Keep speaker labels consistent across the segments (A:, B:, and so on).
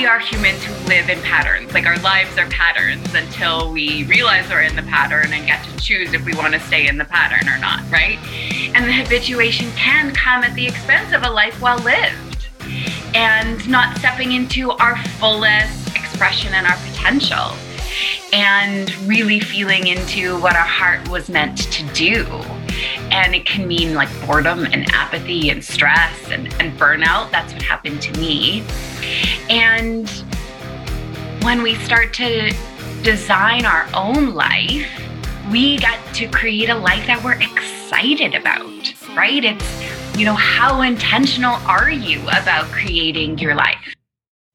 A: we are humans who live in patterns. Like our lives are patterns until we realize we're in the pattern and get to choose if we want to stay in the pattern or not, right? And the habituation can come at the expense of a life well lived and not stepping into our fullest expression and our potential and really feeling into what our heart was meant to do. And it can mean like boredom and apathy and stress and, and burnout. That's what happened to me. And when we start to design our own life, we get to create a life that we're excited about, right? It's, you know, how intentional are you about creating your life?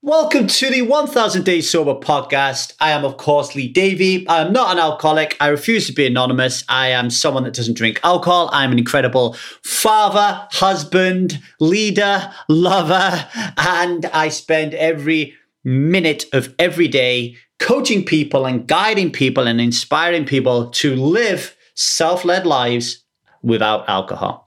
B: Welcome to the 1000 Days Sober podcast. I am, of course, Lee Davy. I am not an alcoholic. I refuse to be anonymous. I am someone that doesn't drink alcohol. I'm an incredible father, husband, leader, lover, and I spend every minute of every day coaching people and guiding people and inspiring people to live self led lives without alcohol.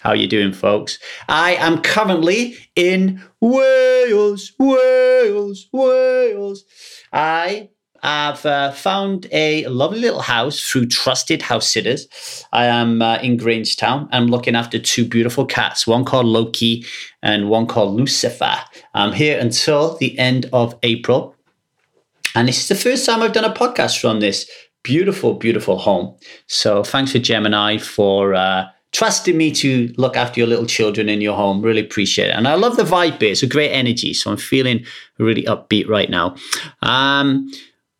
B: How you doing, folks? I am currently in Wales, Wales, Wales. I have uh, found a lovely little house through trusted house sitters. I am uh, in Grangetown. I'm looking after two beautiful cats, one called Loki and one called Lucifer. I'm here until the end of April. And this is the first time I've done a podcast from this beautiful, beautiful home. So thanks for Gemini for. Uh, trusting me to look after your little children in your home. Really appreciate it. And I love the vibe here. It's a great energy. So I'm feeling really upbeat right now. Um,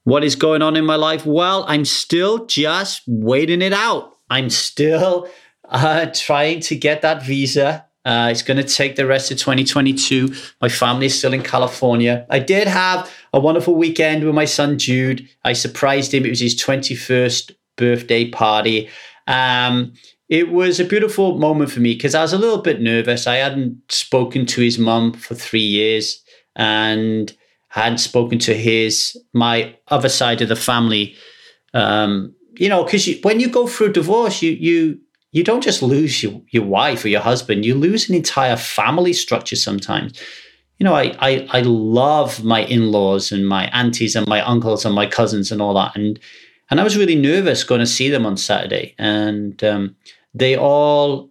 B: what is going on in my life? Well, I'm still just waiting it out. I'm still uh, trying to get that visa. Uh, it's going to take the rest of 2022. My family is still in California. I did have a wonderful weekend with my son Jude. I surprised him. It was his 21st birthday party. Um, it was a beautiful moment for me because I was a little bit nervous. I hadn't spoken to his mum for three years and hadn't spoken to his my other side of the family. Um, you know, because when you go through divorce, you you you don't just lose your, your wife or your husband, you lose an entire family structure sometimes. You know, I, I I love my in-laws and my aunties and my uncles and my cousins and all that. And and I was really nervous going to see them on Saturday. And um, they all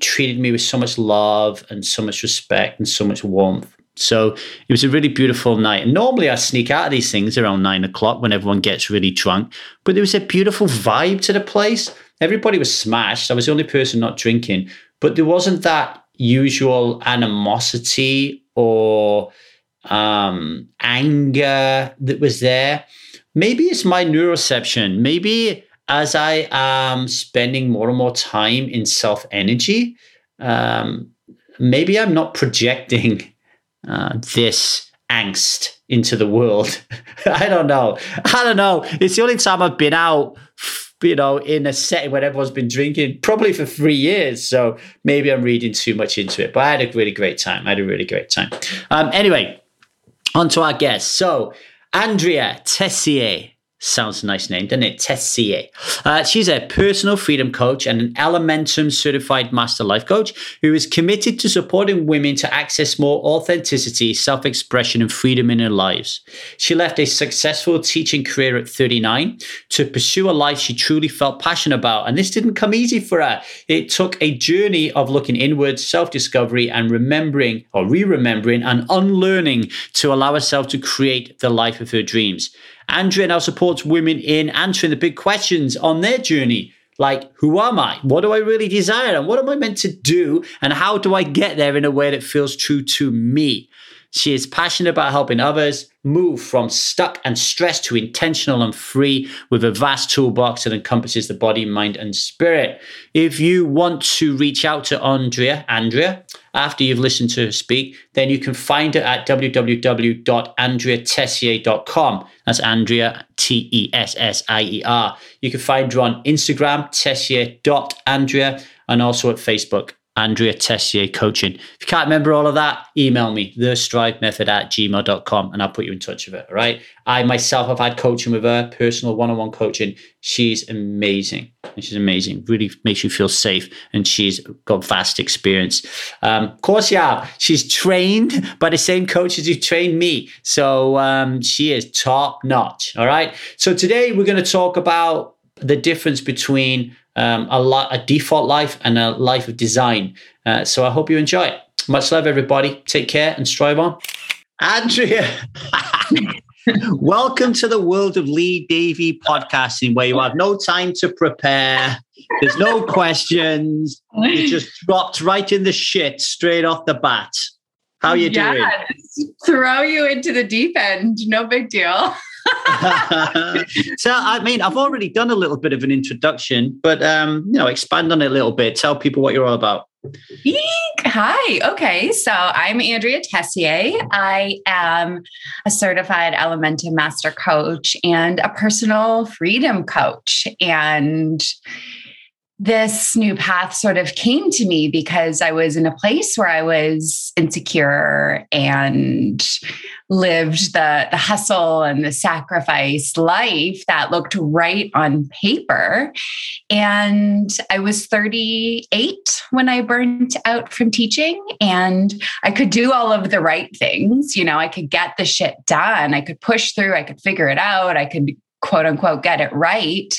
B: treated me with so much love and so much respect and so much warmth. So it was a really beautiful night. And normally I sneak out of these things around nine o'clock when everyone gets really drunk, but there was a beautiful vibe to the place. Everybody was smashed. I was the only person not drinking, but there wasn't that usual animosity or um, anger that was there. Maybe it's my neuroception. Maybe as I am spending more and more time in self energy, um, maybe I'm not projecting uh, this angst into the world. I don't know. I don't know. It's the only time I've been out, you know, in a setting where everyone's been drinking probably for three years. So maybe I'm reading too much into it. But I had a really great time. I had a really great time. Um, anyway, on to our guest. So, Andrea Tessier Sounds a nice name, doesn't it? Tessier. Uh, she's a personal freedom coach and an Elementum certified master life coach who is committed to supporting women to access more authenticity, self expression, and freedom in their lives. She left a successful teaching career at 39 to pursue a life she truly felt passionate about. And this didn't come easy for her. It took a journey of looking inward, self discovery, and remembering or re remembering and unlearning to allow herself to create the life of her dreams. Andrea now supports women in answering the big questions on their journey. Like, who am I? What do I really desire? And what am I meant to do? And how do I get there in a way that feels true to me? She is passionate about helping others move from stuck and stressed to intentional and free with a vast toolbox that encompasses the body, mind, and spirit. If you want to reach out to Andrea, Andrea, after you've listened to her speak, then you can find her at www.andreatessier.com. That's Andrea, T E S S I E R. You can find her on Instagram, tessier.andrea, and also at Facebook, Andrea Tessier Coaching. If you can't remember all of that, email me, the strive method at gmail.com, and I'll put you in touch with her. All right. I myself have had coaching with her, personal one on one coaching. She's amazing. she's amazing. Really makes you feel safe, and she's got vast experience. Um, of course, yeah, she's trained by the same coaches who trained me, so um, she is top notch. All right. So today we're going to talk about the difference between um, a, li- a default life and a life of design. Uh, so I hope you enjoy it. Much love, everybody. Take care and strive on. Andrea. Welcome to the world of Lee Davy podcasting, where you have no time to prepare. There's no questions. You just dropped right in the shit straight off the bat. How you yeah,
A: doing? Throw you into the deep end. No big deal.
B: so I mean, I've already done a little bit of an introduction, but um, you know, expand on it a little bit. Tell people what you're all about.
A: Eek. Hi. Okay. So I'm Andrea Tessier. I am a certified Elementum master coach and a personal freedom coach. And this new path sort of came to me because I was in a place where I was insecure and lived the, the hustle and the sacrifice life that looked right on paper. And I was 38 when I burned out from teaching, and I could do all of the right things. You know, I could get the shit done, I could push through, I could figure it out, I could quote unquote get it right.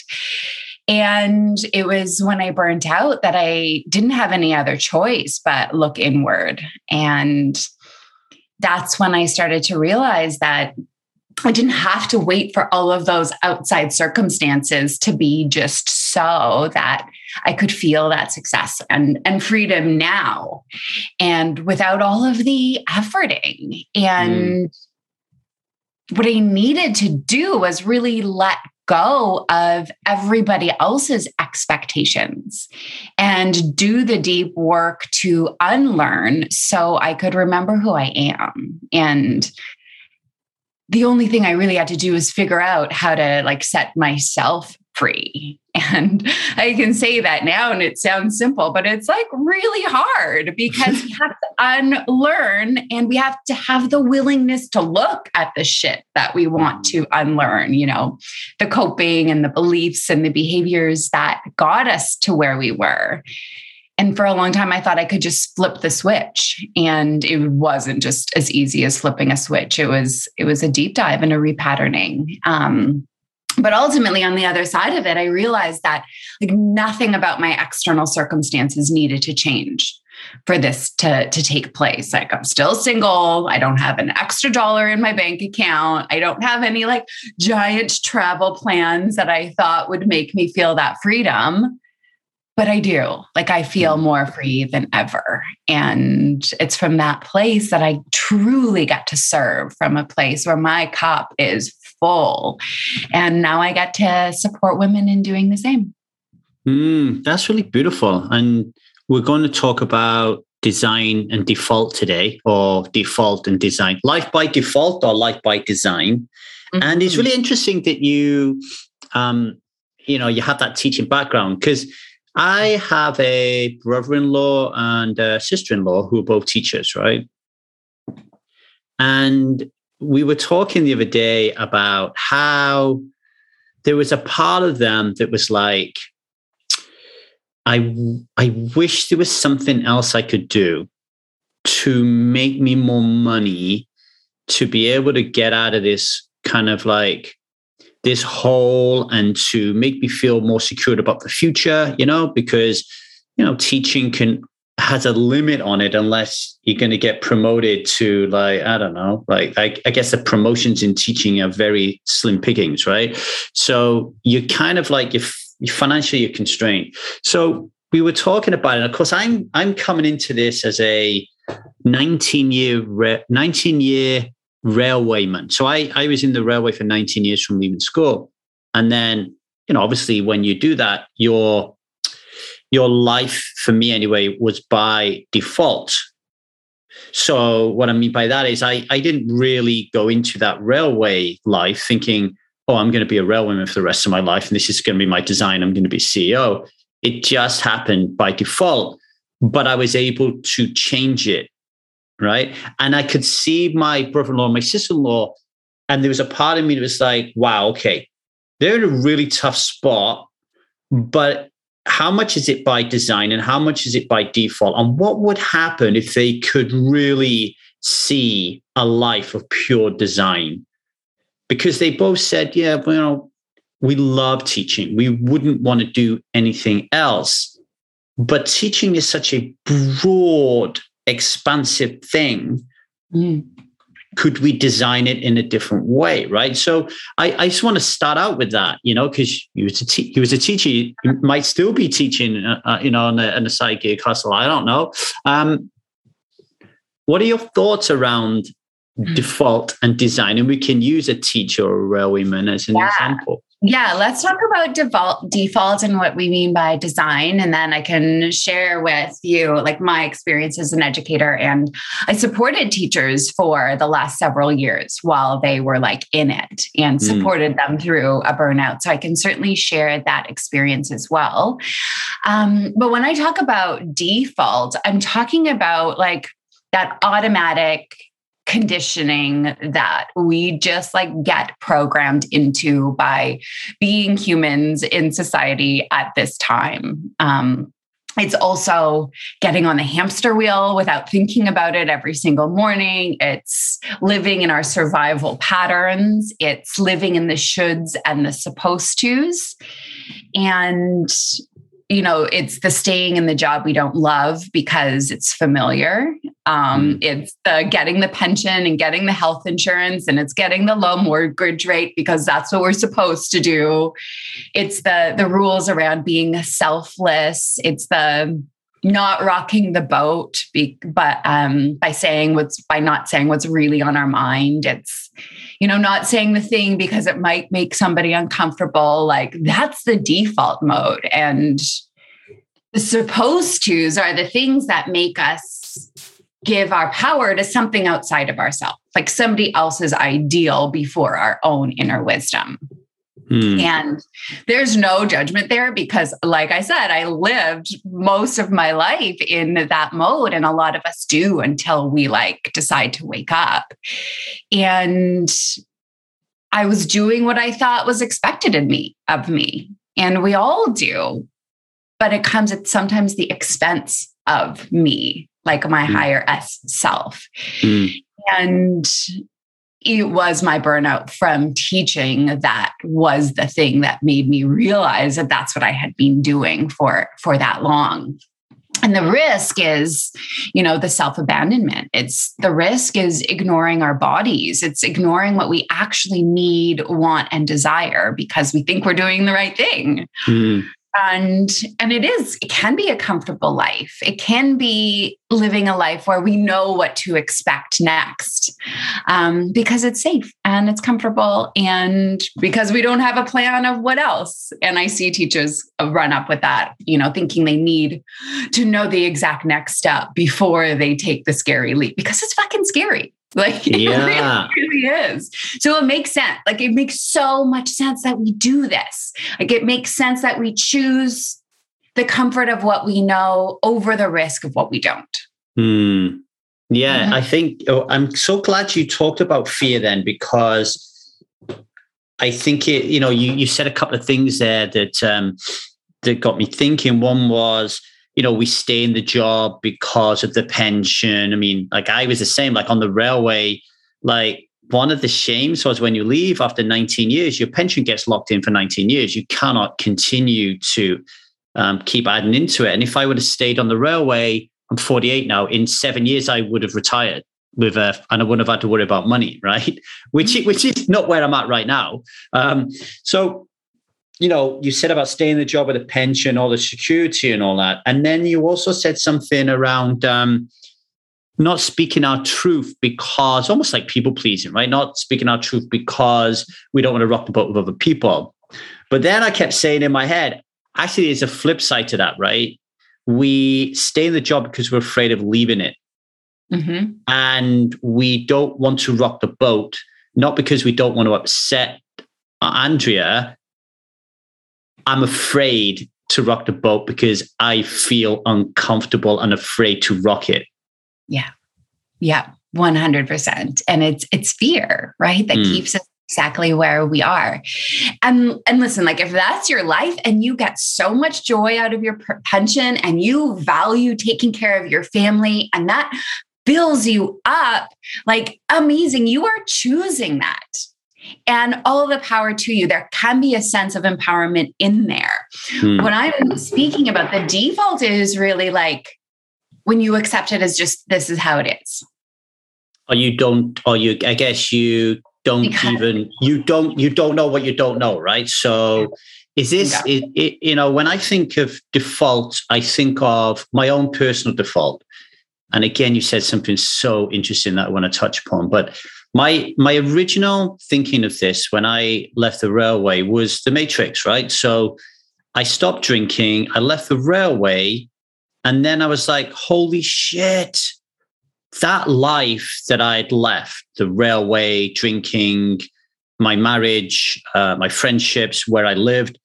A: And it was when I burnt out that I didn't have any other choice but look inward. And that's when I started to realize that I didn't have to wait for all of those outside circumstances to be just so that I could feel that success and, and freedom now and without all of the efforting. And mm. what I needed to do was really let go of everybody else's expectations and do the deep work to unlearn so I could remember who I am. And the only thing I really had to do was figure out how to like set myself free. And I can say that now and it sounds simple, but it's like really hard because we have to unlearn and we have to have the willingness to look at the shit that we want to unlearn, you know, the coping and the beliefs and the behaviors that got us to where we were. And for a long time, I thought I could just flip the switch. And it wasn't just as easy as flipping a switch. It was, it was a deep dive into repatterning. Um, but ultimately on the other side of it i realized that like nothing about my external circumstances needed to change for this to, to take place. Like i'm still single. I don't have an extra dollar in my bank account. I don't have any like giant travel plans that i thought would make me feel that freedom but I do. Like I feel mm. more free than ever. And it's from that place that I truly get to serve from a place where my cup is full. And now I get to support women in doing the same.
B: Mm, that's really beautiful. And we're going to talk about design and default today, or default and design, life by default or life by design. Mm-hmm. And it's mm-hmm. really interesting that you, um, you know, you have that teaching background because I have a brother-in-law and a sister-in-law who are both teachers, right? And we were talking the other day about how there was a part of them that was like, I, I wish there was something else I could do to make me more money to be able to get out of this kind of like this hole and to make me feel more secure about the future, you know, because, you know, teaching can has a limit on it unless you're going to get promoted to like i don't know like I, I, guess the promotions in teaching are very slim pickings right? So you're kind of like you're, you're financially you're constrained. So we were talking about it and of course i'm i'm coming into this as a 19 year 19 year railwayman so i i was in the railway for 19 years from leaving school. And then you know obviously when you do that you're your life for me anyway was by default. So what i mean by that is i i didn't really go into that railway life thinking oh i'm going to be a railwayman for the rest of my life and this is going to be my design i'm going to be ceo it just happened by default but i was able to change it right and i could see my brother-in-law and my sister-in-law and there was a part of me that was like wow okay they're in a really tough spot but how much is it by design and how much is it by default? And what would happen if they could really see a life of pure design? Because they both said, yeah, well, you know, we love teaching. We wouldn't want to do anything else. But teaching is such a broad, expansive thing. Mm could we design it in a different way right so i, I just want to start out with that you know because he was a te- he was a teacher he might still be teaching uh, uh you know on a, on a side gig hustle i don't know um, what are your thoughts around mm-hmm. default and design and we can use a teacher or a railwayman as an yeah. example
A: yeah, let's talk about default default and what we mean by design and then I can share with you like my experience as an educator and I supported teachers for the last several years while they were like in it and hmm. supported mm. them through a burnout. So I can certainly share that experience as well. Um, but when I talk about default, I'm talking about like that automatic conditioning that we just like get programmed into by being humans in society at this time. Um, it's also getting on the hamster wheel without thinking about it every single morning. It's living in our survival patterns. It's living in the shoulds and the supposed tos. And you know, it's the staying in the job we don't love because it's familiar. Um, mm. It's the getting the pension and getting the health insurance, and it's getting the low mortgage rate because that's what we're supposed to do. It's the the rules around being selfless. It's the not rocking the boat, be, but um, by saying what's by not saying what's really on our mind. It's you know not saying the thing because it might make somebody uncomfortable. Like that's the default mode, and the supposed tos are the things that make us give our power to something outside of ourselves, like somebody else's ideal before our own inner wisdom. Hmm. And there's no judgment there because, like I said, I lived most of my life in that mode, and a lot of us do until we like decide to wake up. And I was doing what I thought was expected of me, of me. And we all do. But it comes at sometimes the expense of me, like my mm. higher S self. Mm. And it was my burnout from teaching that was the thing that made me realize that that's what I had been doing for for that long. And the risk is, you know, the self abandonment. It's the risk is ignoring our bodies. It's ignoring what we actually need, want, and desire because we think we're doing the right thing. Mm and and it is it can be a comfortable life. It can be living a life where we know what to expect next um, because it's safe and it's comfortable and because we don't have a plan of what else. And i see teachers run up with that you know thinking they need to know the exact next step before they take the scary leap because it's fucking scary Like yeah. it really, really is. So it makes sense. Like it makes so much sense that we do this. Like it makes sense that we choose the comfort of what we know over the risk of what we don't.
B: Hmm. Yeah, mm-hmm. I think oh, I'm so glad you talked about fear then because I think it, you know, you you said a couple of things there that um that got me thinking. One was you know, we stay in the job because of the pension. I mean, like I was the same, like on the railway, like one of the shames was when you leave after 19 years, your pension gets locked in for 19 years. You cannot continue to um, keep adding into it. And if I would have stayed on the railway, I'm 48 now, in seven years, I would have retired with a, and I wouldn't have had to worry about money, right? Which, which is not where I'm at right now. Um, so you know, you said about staying in the job with a pension, all the security and all that. And then you also said something around um, not speaking our truth because almost like people pleasing, right? Not speaking our truth because we don't want to rock the boat with other people. But then I kept saying in my head, actually, there's a flip side to that, right? We stay in the job because we're afraid of leaving it. Mm-hmm. And we don't want to rock the boat, not because we don't want to upset Andrea, I'm afraid to rock the boat because I feel uncomfortable and afraid to rock it.
A: Yeah. Yeah. 100%. And it's it's fear, right? That mm. keeps us exactly where we are. And and listen, like if that's your life and you get so much joy out of your pension and you value taking care of your family and that fills you up, like amazing, you are choosing that. And all the power to you. There can be a sense of empowerment in there. Hmm. When I'm speaking about the default is really like when you accept it as just this is how it is.
B: Or you don't, or you, I guess you don't because even you don't you don't know what you don't know right so is this yeah. it, it, you know when i think of default i think of my own personal default and again you said something so interesting that i want to touch upon but my my original thinking of this when i left the railway was the matrix right so i stopped drinking i left the railway and then i was like holy shit that life that I'd left, the railway, drinking, my marriage, uh, my friendships, where I lived,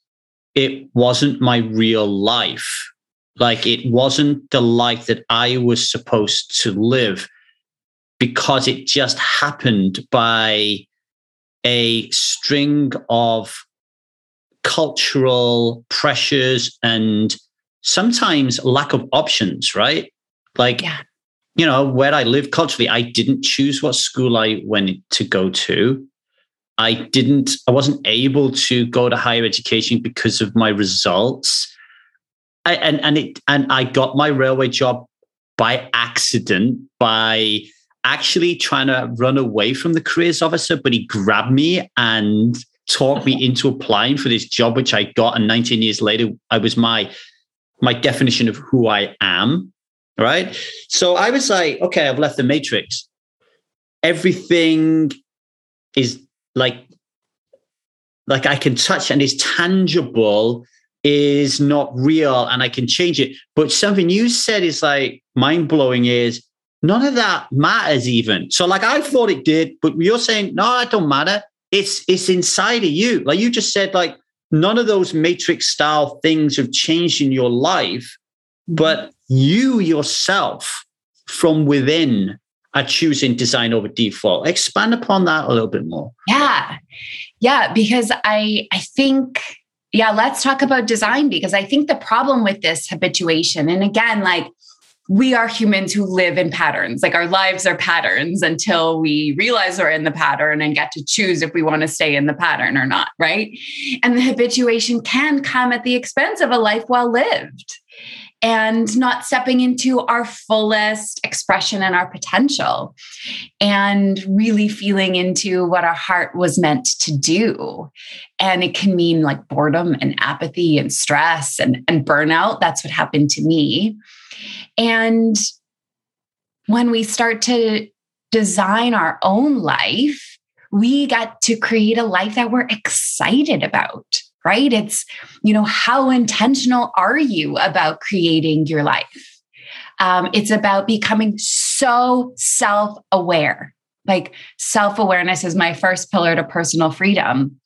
B: it wasn't my real life. Like it wasn't the life that I was supposed to live because it just happened by a string of cultural pressures and sometimes lack of options, right? Like, yeah you know, where I live culturally, I didn't choose what school I went to go to. I didn't, I wasn't able to go to higher education because of my results. I, and and it and I got my railway job by accident by actually trying to run away from the careers officer, but he grabbed me and talked me into applying for this job, which I got. And 19 years later, I was my my definition of who I am right? So I was like, okay, I've left the matrix. Everything is like, like I can touch and is tangible, is not real, and I can change it. But something you said is like mind blowing is none of that matters even. So like I thought it did, but you're saying no, it don't matter. It's it's inside of you. Like you just said, like none of those matrix style things have changed in your life, mm-hmm. but you yourself from within are choosing design over default. Expand upon that a little bit more.
A: Yeah. Yeah. Because I I think, yeah, let's talk about design because I think the problem with this habituation, and again, like we are humans who live in patterns. Like our lives are patterns until we realize we're in the pattern and get to choose if we want to stay in the pattern or not, right? And the habituation can come at the expense of a life well lived and not stepping into our fullest expression and our potential and really feeling into what our heart was meant to do. And it can mean like boredom and apathy and stress and, and burnout. That's what happened to me. And when we start to design our own life, we get to create a life that we're excited about right? It's, you know, how intentional are you about creating your life? Um, it's about becoming so self aware. Like self awareness is my first pillar to personal freedom.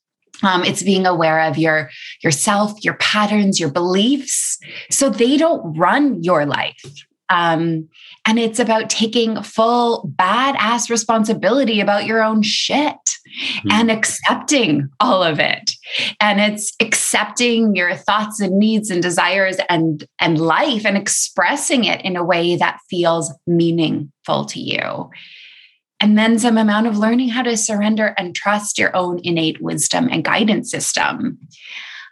A: Um, it's being aware of your yourself, your patterns, your beliefs, so they don't run your life. Um, and it's about taking full badass responsibility about your own shit mm-hmm. and accepting all of it. And it's accepting your thoughts and needs and desires and, and life and expressing it in a way that feels meaningful to you. And then some amount of learning how to surrender and trust your own innate wisdom and guidance system.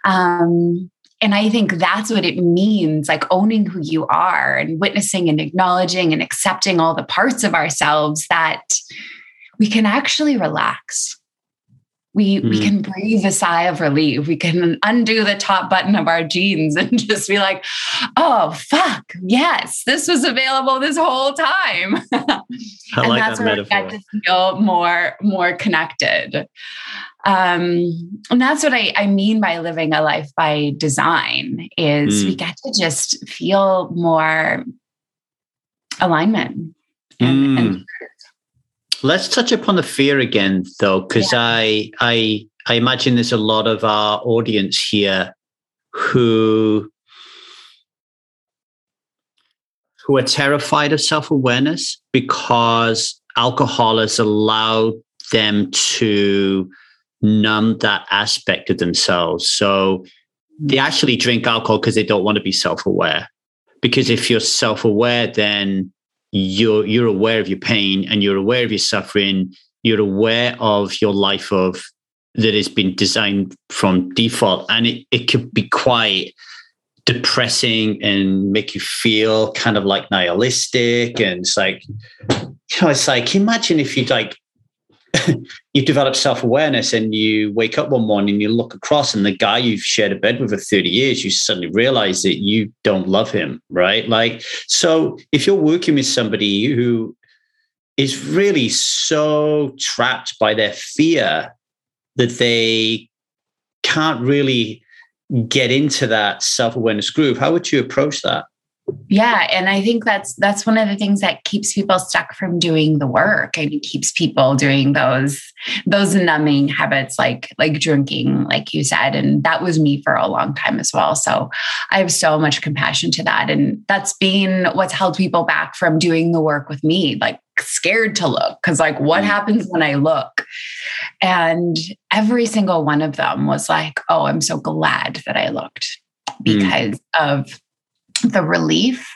A: Um, and I think that's what it means like owning who you are and witnessing and acknowledging and accepting all the parts of ourselves that we can actually relax. We, mm. we can breathe a sigh of relief. We can undo the top button of our jeans and just be like, oh, fuck, yes, this was available this whole time. and
B: like that's that where metaphor. we get
A: to feel more, more connected. Um, and that's what I, I, mean by living a life by design is mm. we get to just feel more alignment and, mm. and
B: let's touch upon the fear again though because yeah. i i i imagine there's a lot of our audience here who who are terrified of self-awareness because alcohol has allowed them to numb that aspect of themselves. So they actually drink alcohol because they don't want to be self-aware. Because if you're self-aware, then you're you're aware of your pain and you're aware of your suffering. You're aware of your life of that has been designed from default, and it, it could be quite depressing and make you feel kind of like nihilistic. And it's like, you know, it's like imagine if you'd like you develop self awareness and you wake up one morning and you look across and the guy you've shared a bed with for 30 years, you suddenly realize that you don't love him, right? Like, so if you're working with somebody who is really so trapped by their fear that they can't really get into that self awareness groove, how would you approach that?
A: Yeah and i think that's that's one of the things that keeps people stuck from doing the work and keeps people doing those those numbing habits like like drinking like you said and that was me for a long time as well so i have so much compassion to that and that's been what's held people back from doing the work with me like scared to look because like what mm. happens when i look and every single one of them was like oh i'm so glad that i looked mm. because mm. of the relief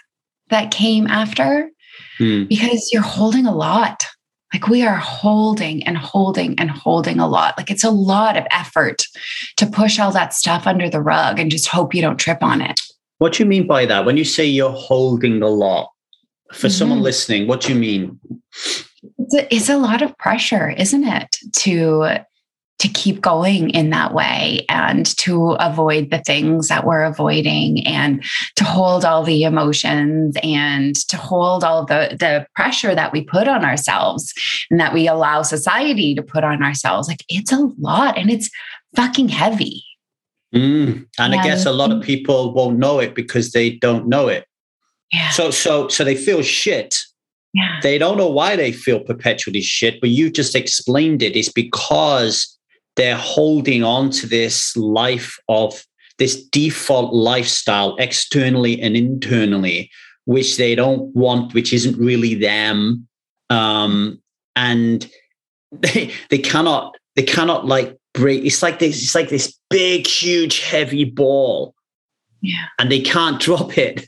A: that came after mm. because you're holding a lot. Like we are holding and holding and holding a lot. Like it's a lot of effort to push all that stuff under the rug and just hope you don't trip on it.
B: What do you mean by that? When you say you're holding a lot, for mm-hmm. someone listening, what do you mean?
A: It's a, it's a lot of pressure, isn't it? To to keep going in that way and to avoid the things that we're avoiding and to hold all the emotions and to hold all the the pressure that we put on ourselves and that we allow society to put on ourselves like it's a lot and it's fucking heavy
B: mm. and, i guess a lot of people won't know it because they don't know it
A: yeah.
B: so so so they feel shit
A: yeah.
B: They don't know why they feel perpetually shit, but you just explained it. It's because they're holding on to this life of this default lifestyle externally and internally, which they don't want, which isn't really them. Um, and they they cannot they cannot like break. It's like this. It's like this big, huge, heavy ball.
A: Yeah.
B: And they can't drop it.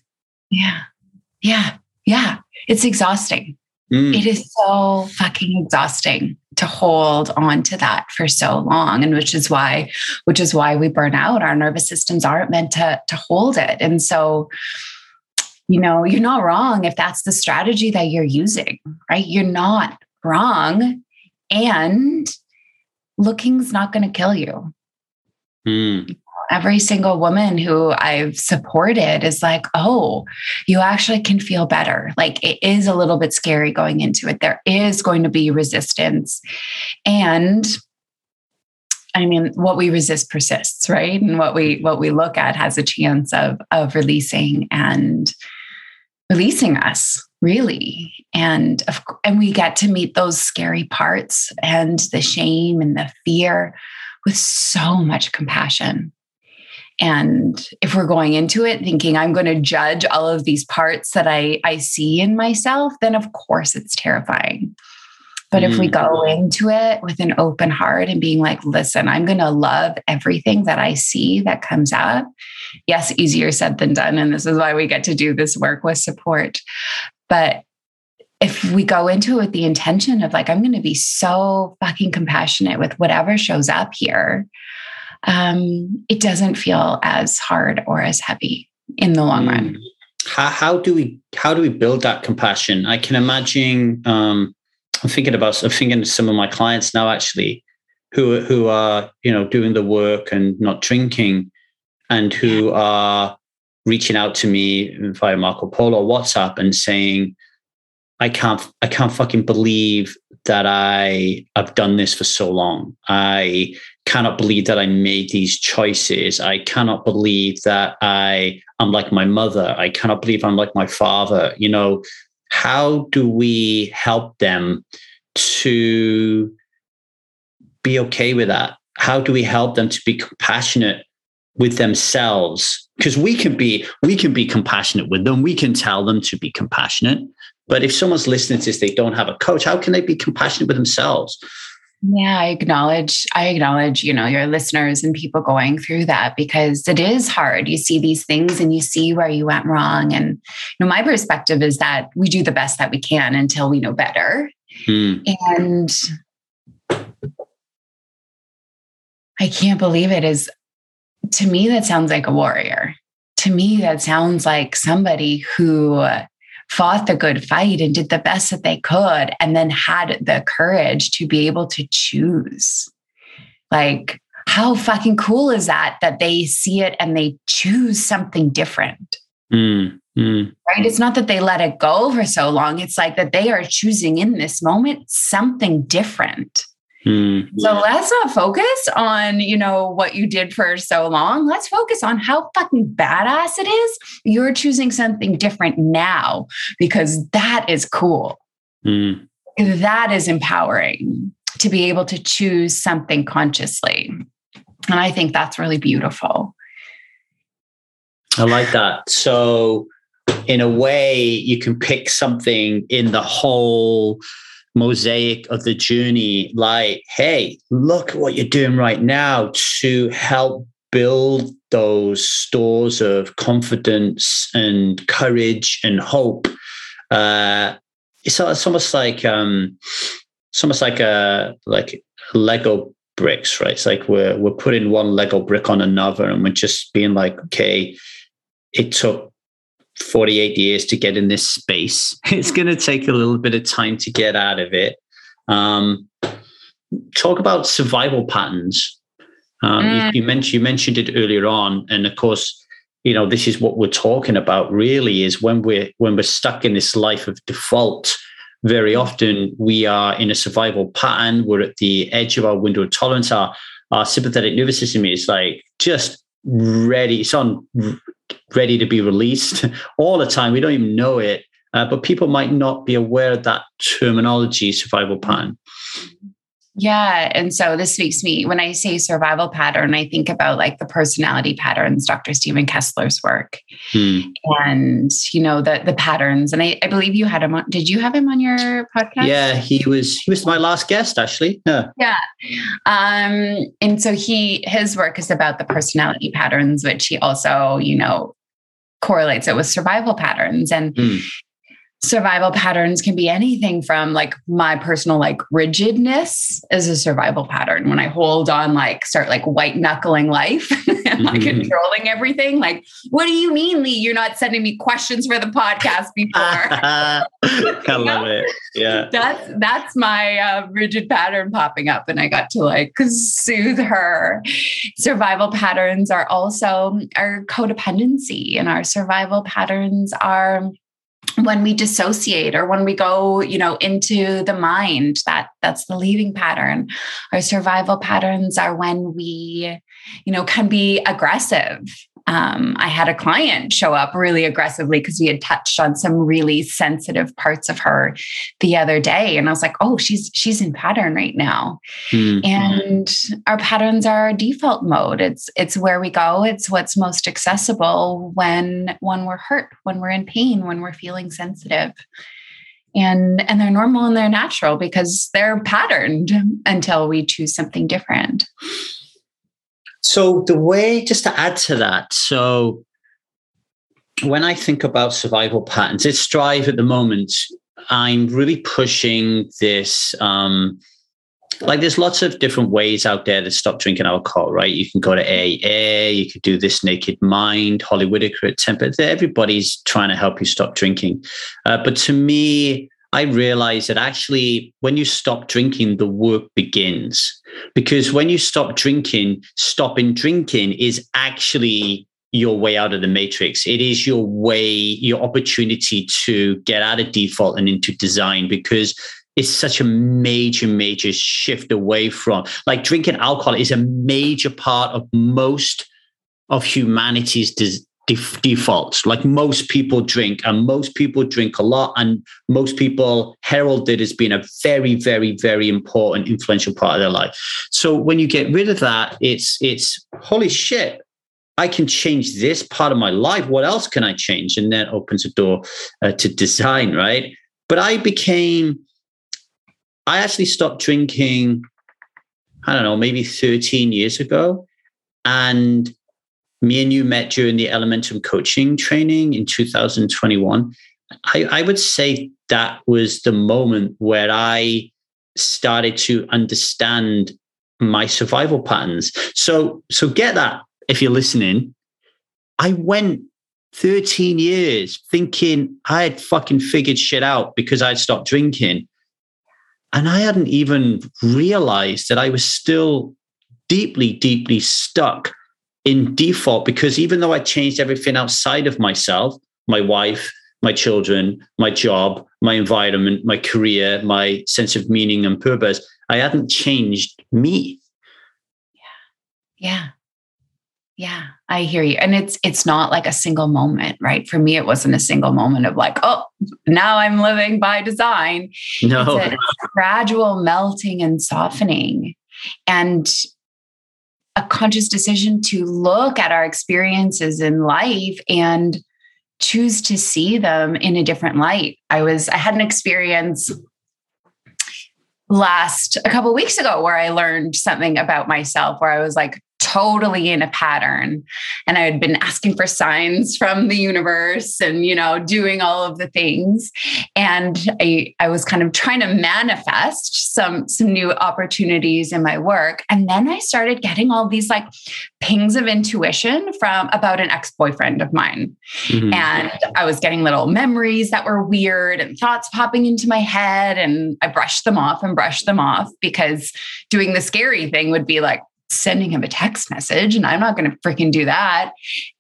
A: Yeah. Yeah. Yeah. It's exhausting. Mm. It is so fucking exhausting to hold on to that for so long and which is why which is why we burn out. Our nervous systems aren't meant to to hold it. And so you know you're not wrong if that's the strategy that you're using right? You're not wrong and looking's not going to kill you.
B: Mm
A: every single woman who I've supported is like, oh, you actually can feel better. Like it is a little bit scary going into it. There is going to be resistance. And I mean, what we resist persists, right? And what we what we look at has a chance of of releasing and releasing us really and of, and we get to meet those scary parts and the shame and the fear with so much compassion and if we're going into it thinking I'm going to judge all of these parts that I, I see in myself, then of course it's terrifying. But mm. if we mm. go into it with an open heart and being like, listen, I'm going to love everything that I see that comes up. Yes, easier said than done. And this is why we get to do this work with support. But if we go into it with the intention of like, I'm going to be so fucking compassionate with whatever shows up here, um, it doesn't feel as hard or as heavy in the long run.
B: Mm. How, how do we how do we build that compassion? I can imagine. Um, I'm thinking about. I'm thinking of some of my clients now, actually, who who are you know doing the work and not drinking, and who are reaching out to me via Marco Polo WhatsApp and saying, I can't I can't fucking believe that I I've done this for so long. I cannot believe that I made these choices. I cannot believe that I am like my mother. I cannot believe I'm like my father. You know, how do we help them to be okay with that? How do we help them to be compassionate with themselves? Because we can be we can be compassionate with them. We can tell them to be compassionate. But if someone's listening to this, they don't have a coach, how can they be compassionate with themselves?
A: Yeah, I acknowledge, I acknowledge, you know, your listeners and people going through that because it is hard. You see these things and you see where you went wrong. And, you know, my perspective is that we do the best that we can until we know better. Mm. And I can't believe it is to me, that sounds like a warrior. To me, that sounds like somebody who fought the good fight and did the best that they could and then had the courage to be able to choose. Like, how fucking cool is that that they see it and they choose something different? Mm, mm. Right? It's not that they let it go for so long. It's like that they are choosing in this moment something different. Mm, so let's not focus on, you know, what you did for so long. Let's focus on how fucking badass it is. You're choosing something different now because that is cool. Mm. That is empowering to be able to choose something consciously. And I think that's really beautiful.
B: I like that. So, in a way, you can pick something in the whole mosaic of the journey like hey look at what you're doing right now to help build those stores of confidence and courage and hope. Uh, it's, it's almost like um, it's almost like a like lego bricks right? It's like we're we're putting one lego brick on another and we're just being like okay it took 48 years to get in this space. It's going to take a little bit of time to get out of it. Um, talk about survival patterns. Um, mm. you, you, mentioned you mentioned it earlier on, and of course, you know this is what we're talking about. Really, is when we're when we're stuck in this life of default. Very often, we are in a survival pattern. We're at the edge of our window of tolerance. Our our sympathetic nervous system is like just ready. It's on ready to be released all the time. We don't even know it, uh, but people might not be aware of that terminology, survival pattern.
A: Yeah. And so this makes me, when I say survival pattern, I think about like the personality patterns, Dr. Steven Kessler's work. Hmm. And, you know, the the patterns. And I, I believe you had him on, did you have him on your podcast?
B: Yeah, he was he was my last guest, actually. Yeah.
A: Yeah. Um, and so he his work is about the personality patterns, which he also, you know, correlates it with survival patterns. And mm survival patterns can be anything from like my personal like rigidness is a survival pattern. When i hold on like start like white knuckling life and like mm-hmm. controlling everything like what do you mean lee? You're not sending me questions for the podcast before.
B: I love it. Yeah.
A: That's that's my uh, rigid pattern popping up and i got to like soothe her. Survival patterns are also our codependency and our survival patterns are when we dissociate or when we go you know into the mind that that's the leaving pattern. Our survival patterns are when we you know can be aggressive um, I had a client show up really aggressively because we had touched on some really sensitive parts of her the other day, and I was like, "Oh, she's she's in pattern right now." Mm-hmm. And our patterns are our default mode. It's it's where we go. It's what's most accessible when when we're hurt, when we're in pain, when we're feeling sensitive and and they're normal and they're natural because they're patterned until we choose something different
B: so the way, just to add to that, so when I think about survival patterns, it's Strive at the moment. I'm really pushing this. Um, like there's lots of different ways out there to stop drinking alcohol, right? You can go to AA, you could do this Naked Mind, Holly Whitaker at Tempest. Everybody's trying to help you stop drinking. Uh, but to me, I realized that actually, when you stop drinking, the work begins. Because when you stop drinking, stopping drinking is actually your way out of the matrix. It is your way, your opportunity to get out of default and into design because it's such a major, major shift away from like drinking alcohol is a major part of most of humanity's def- defaults. Like most people drink, and most people drink a lot, and most people herald it as being a very, very, very important, influential part of their life. So when you get rid of that, it's it's holy shit. I can change this part of my life. What else can I change? And that opens a door uh, to design, right? But I became, I actually stopped drinking I don't know, maybe 13 years ago. And me and you met during the Elementum coaching training in 2021. I, I would say that was the moment where I started to understand my survival patterns. So, so get that if you're listening. I went 13 years thinking I had fucking figured shit out because I'd stopped drinking. And I hadn't even realized that I was still deeply, deeply stuck in default because even though I changed everything outside of myself, my wife, my children, my job, my environment, my career, my sense of meaning and purpose, I hadn't changed me.
A: Yeah. Yeah. Yeah, I hear you. And it's it's not like a single moment, right? For me, it wasn't a single moment of like, oh, now I'm living by design.
B: No.
A: It's a gradual melting and softening. And a conscious decision to look at our experiences in life and choose to see them in a different light. I was I had an experience last a couple weeks ago where I learned something about myself where I was like totally in a pattern. And i had been asking for signs from the universe and you know doing all of the things. And i i was kind of trying to manifest some some new opportunities in my work. And then i started getting all these like pings of intuition from about an ex-boyfriend of mine. Mm-hmm. and i was getting little memories that were weird and thoughts popping into my head. And i brushed them off and brushed them off because doing the scary thing would be like sending him a text message and I'm not going to freaking do that.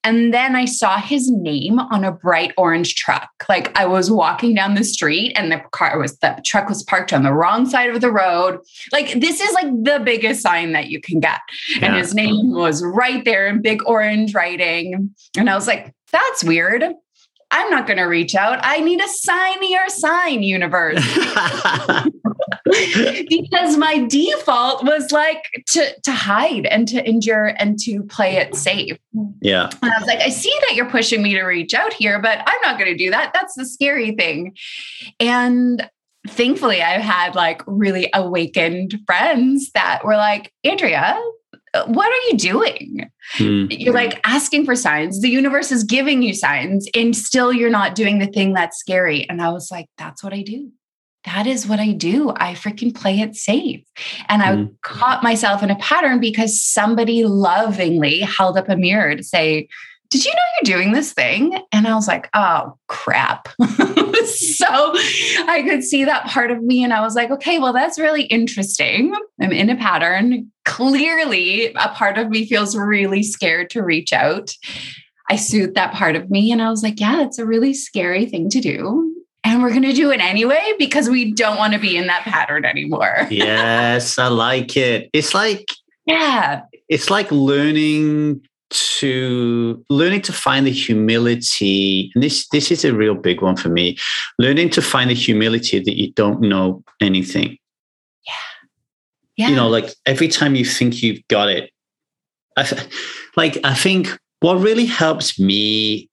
A: And then I saw his name on a bright orange truck. Like I was walking down the street and the car was the truck was parked on the wrong side of the road. Like this is like the biggest sign that you can get. Yeah. And his name was right there in big orange writing. And I was like, that's weird. I'm not going to reach out. I need a sign your sign universe. because my default was like to to hide and to endure and to play it safe.
B: Yeah.
A: And I was like, I see that you're pushing me to reach out here, but I'm not going to do that. That's the scary thing. And thankfully, I've had like really awakened friends that were like, Andrea, what are you doing? Mm-hmm. You're like asking for signs. The universe is giving you signs, and still you're not doing the thing that's scary. And I was like, that's what I do that is what I do. I freaking play it safe. And I mm-hmm. caught myself in a pattern because somebody lovingly held up a mirror to say, Did you know you're doing this thing? And I was like, Oh, crap. so I could see that part of me. And I was like, Okay, well, that's really interesting. I'm in a pattern. Clearly, a part of me feels really scared to reach out. I soothed that part of me and I was like, yeah, it's a really scary thing to do and we're going to do it anyway because we don't want to be in that pattern anymore.
B: yes, I like it. It's like
A: yeah.
B: It's like learning to learning to find the humility and this this is a real big one for me learning to find the humility that you don't know anything
A: yeah yeah
B: you know like every time you think you've got it I, like i think what really helps me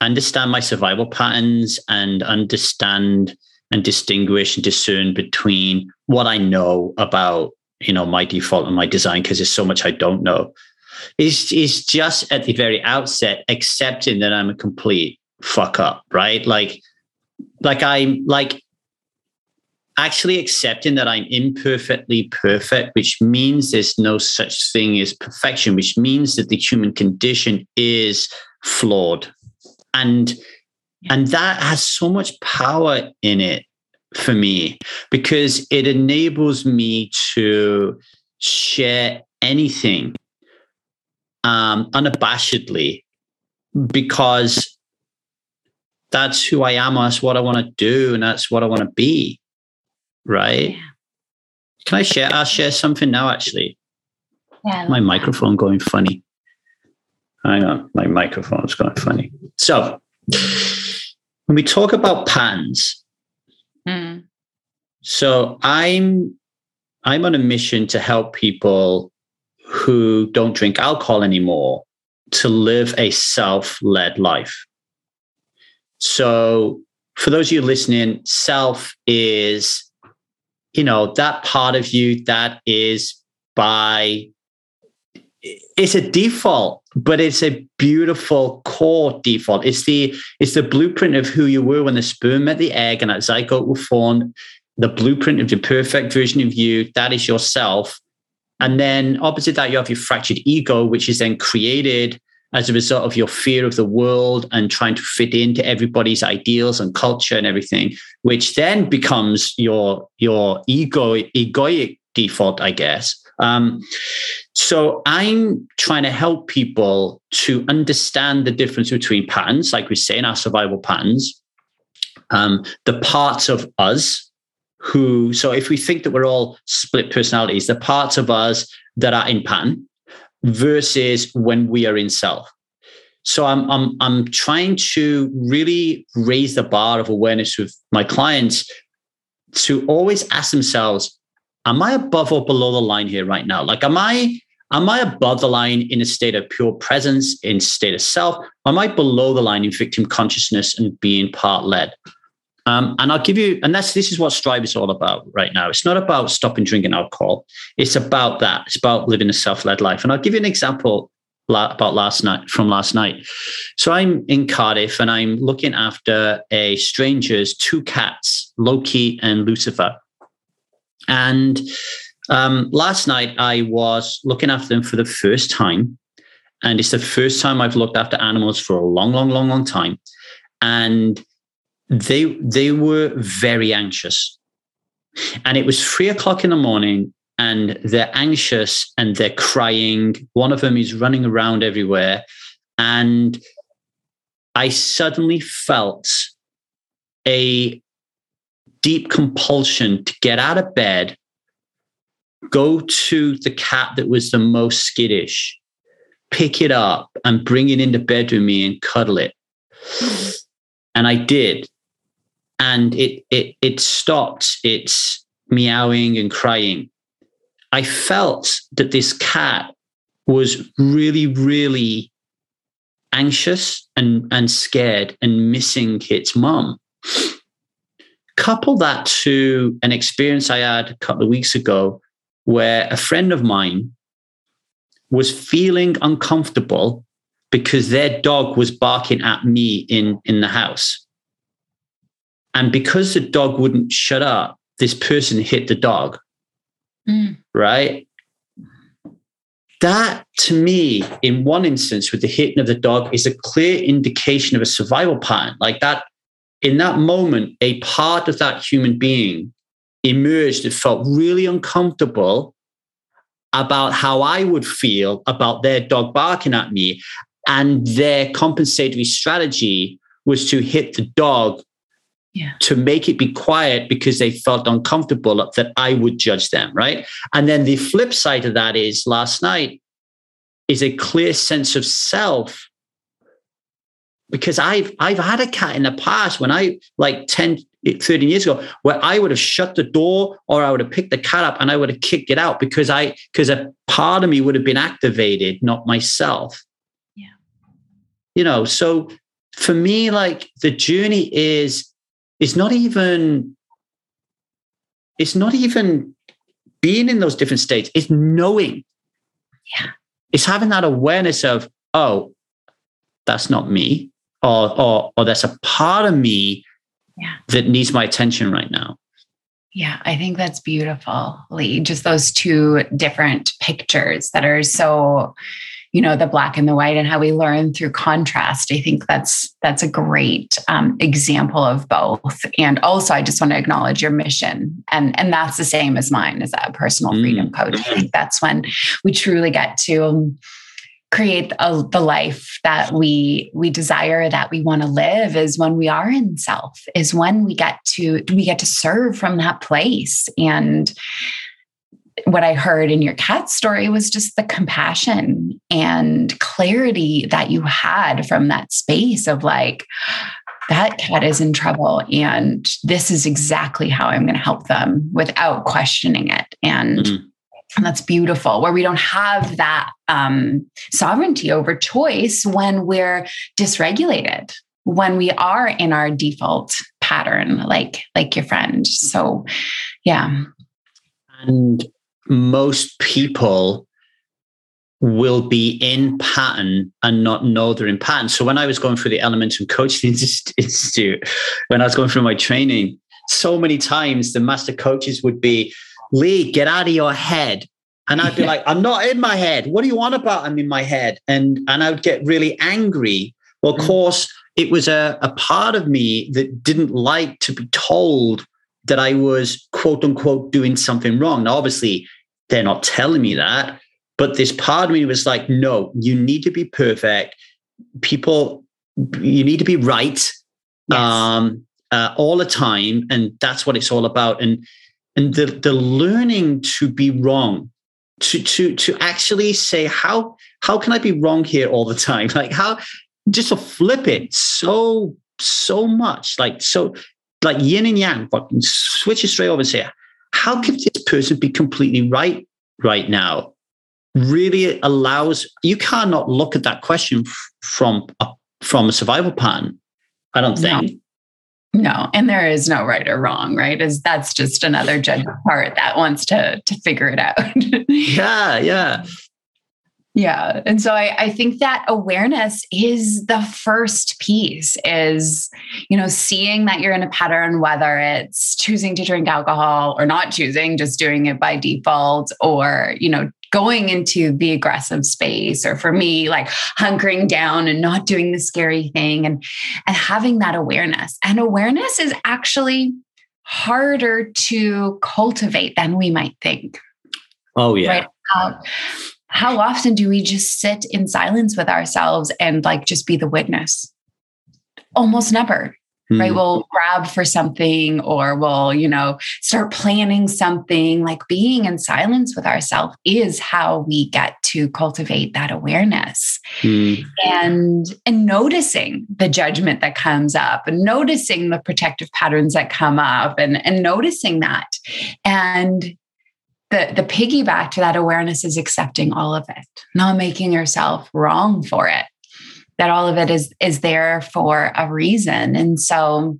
B: understand my survival patterns and understand and distinguish and discern between what I know about you know my default and my design because there's so much I don't know. Is is just at the very outset accepting that I'm a complete fuck up right? Like like I'm like actually accepting that I'm imperfectly perfect, which means there's no such thing as perfection, which means that the human condition is flawed, and and that has so much power in it for me because it enables me to share anything um, unabashedly because that's who I am. That's what I want to do, and that's what I want to be. Right? Yeah. Can I share? I'll share something now. Actually, yeah, my microphone going funny. Hang on, my microphone's going funny. So, when we talk about patterns, mm. so I'm I'm on a mission to help people who don't drink alcohol anymore to live a self-led life. So, for those of you listening, self is you know that part of you that is by it's a default but it's a beautiful core default. It's the it's the blueprint of who you were when the sperm met the egg and that zygote were formed the blueprint of the perfect version of you that is yourself. And then opposite that you have your fractured ego which is then created as a result of your fear of the world and trying to fit into everybody's ideals and culture and everything which then becomes your your ego egoic default i guess um, so I'm trying to help people to understand the difference between patterns, like we say in our survival patterns, um, the parts of us who, so if we think that we're all split personalities, the parts of us that are in pattern versus when we are in self. So I'm I'm I'm trying to really raise the bar of awareness with my clients to always ask themselves, am I above or below the line here right now? Like, am I am I above the line in a state of pure presence, in state of self? Am I below the line in victim consciousness and being part led? Um, and I'll give you, and that's this is what Strive is all about right now. It's not about stopping drinking alcohol. It's about that. It's about living a self-led life. And I'll give you an example about last night from last night. So I'm in Cardiff and I'm looking after a stranger's two cats, Loki and Lucifer. And um, last night I was looking after them for the first time. And it's the first time I've looked after animals for a long, long, long, long time. And they they were very anxious. And it was three o'clock in the morning, and they're anxious and they're crying. One of them is running around everywhere. And I suddenly felt a deep compulsion to get out of bed, go to the cat that was the most skittish, pick it up and bring it into bed with me and cuddle it. Mm-hmm. And I did. And it it it stopped its meowing and crying. I felt that this cat was really, really anxious and, and scared and missing its mom. Couple that to an experience I had a couple of weeks ago where a friend of mine was feeling uncomfortable because their dog was barking at me in, in the house. And because the dog wouldn't shut up, this person hit the dog. Mm. Right? That to me, in one instance with the hitting of the dog, is a clear indication of a survival pattern. Like that in that moment, a part of that human being emerged that felt really uncomfortable about how I would feel about their dog barking at me. And their compensatory strategy was to hit the dog yeah. to make it be quiet because they felt uncomfortable that I would judge them, right? And then the flip side of that is last night is a clear sense of self because I've I've had a cat in the past when I like 10, 13 years ago where I would have shut the door or I would have picked the cat up and I would have kicked it out because I because a part of me would have been activated, not myself.
A: Yeah.
B: You know, so for me, like the journey is is not even it's not even being in those different states, it's knowing.
A: Yeah.
B: It's having that awareness of, oh, that's not me or or or there's a part of me
A: yeah.
B: that needs my attention right now.
A: Yeah, I think that's beautiful, Lee. Just those two different pictures that are so, you know, the black and the white, and how we learn through contrast. I think that's that's a great um, example of both. And also, I just want to acknowledge your mission, and and that's the same as mine as a personal freedom mm. coach. I think that's when we truly get to create a, the life that we we desire that we want to live is when we are in self is when we get to we get to serve from that place. And what i heard in your cat story was just the compassion and clarity that you had from that space of like that cat is in trouble and this is exactly how i'm going to help them without questioning it. And mm-hmm and that's beautiful, where we don't have that um, sovereignty over choice when we're dysregulated, when we are in our default pattern, like like your friend. So, yeah.
B: And most people will be in pattern and not know they're in pattern. So when I was going through the Elements and Coaching Institute, when I was going through my training, so many times the master coaches would be, Lee, get out of your head. And I'd be yeah. like, I'm not in my head. What do you want about I'm in my head? And and I would get really angry. Well, of mm-hmm. course, it was a, a part of me that didn't like to be told that I was quote unquote doing something wrong. Now, obviously, they're not telling me that, but this part of me was like, no, you need to be perfect. People, you need to be right yes. um, uh, all the time, and that's what it's all about. And and the the learning to be wrong, to to to actually say how how can I be wrong here all the time? Like how just to flip it so so much, like so like yin and yang, fucking switch it straight over and say, how can this person be completely right right now? Really allows you cannot look at that question from a, from a survival pattern. I don't think.
A: No. No, and there is no right or wrong, right? Is that's just another judge part that wants to to figure it out.
B: yeah, yeah.
A: Yeah. And so I, I think that awareness is the first piece is, you know, seeing that you're in a pattern, whether it's choosing to drink alcohol or not choosing, just doing it by default, or, you know, going into the aggressive space or for me like hunkering down and not doing the scary thing and and having that awareness and awareness is actually harder to cultivate than we might think
B: oh yeah right?
A: Um, How often do we just sit in silence with ourselves and like just be the witness? Almost never. Right. We'll grab for something or we'll, you know, start planning something. Like being in silence with ourselves is how we get to cultivate that awareness mm. and and noticing the judgment that comes up and noticing the protective patterns that come up and, and noticing that. And the the piggyback to that awareness is accepting all of it not making yourself wrong for it. That all of it is is there for a reason. And so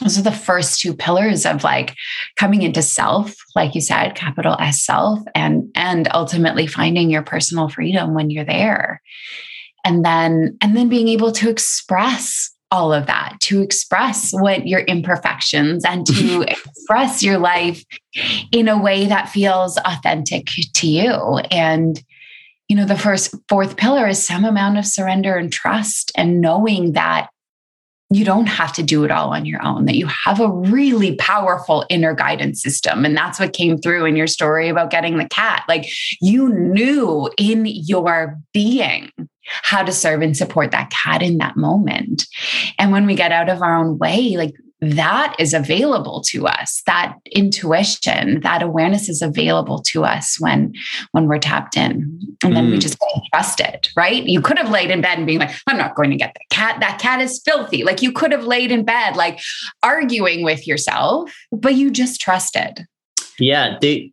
A: those are the first two pillars of like coming into self like you said capital s self and and ultimately finding your personal freedom when you're there. And then and then being able to express all of that to express what your imperfections and to express your life in a way that feels authentic to you and you know the first fourth pillar is some amount of surrender and trust and knowing that you don't have to do it all on your own, that you have a really powerful inner guidance system. And that's what came through in your story about getting the cat. Like you knew in your being how to serve and support that cat in that moment. And when we get out of our own way, like that is available to us. That intuition that awareness is available to us when when we're tapped in. And then mm. we just trust it right? You could have laid in bed and being like i'm not going to get the cat. That cat is filthy. Like you could have laid in bed like arguing with yourself but you just trusted
B: yeah they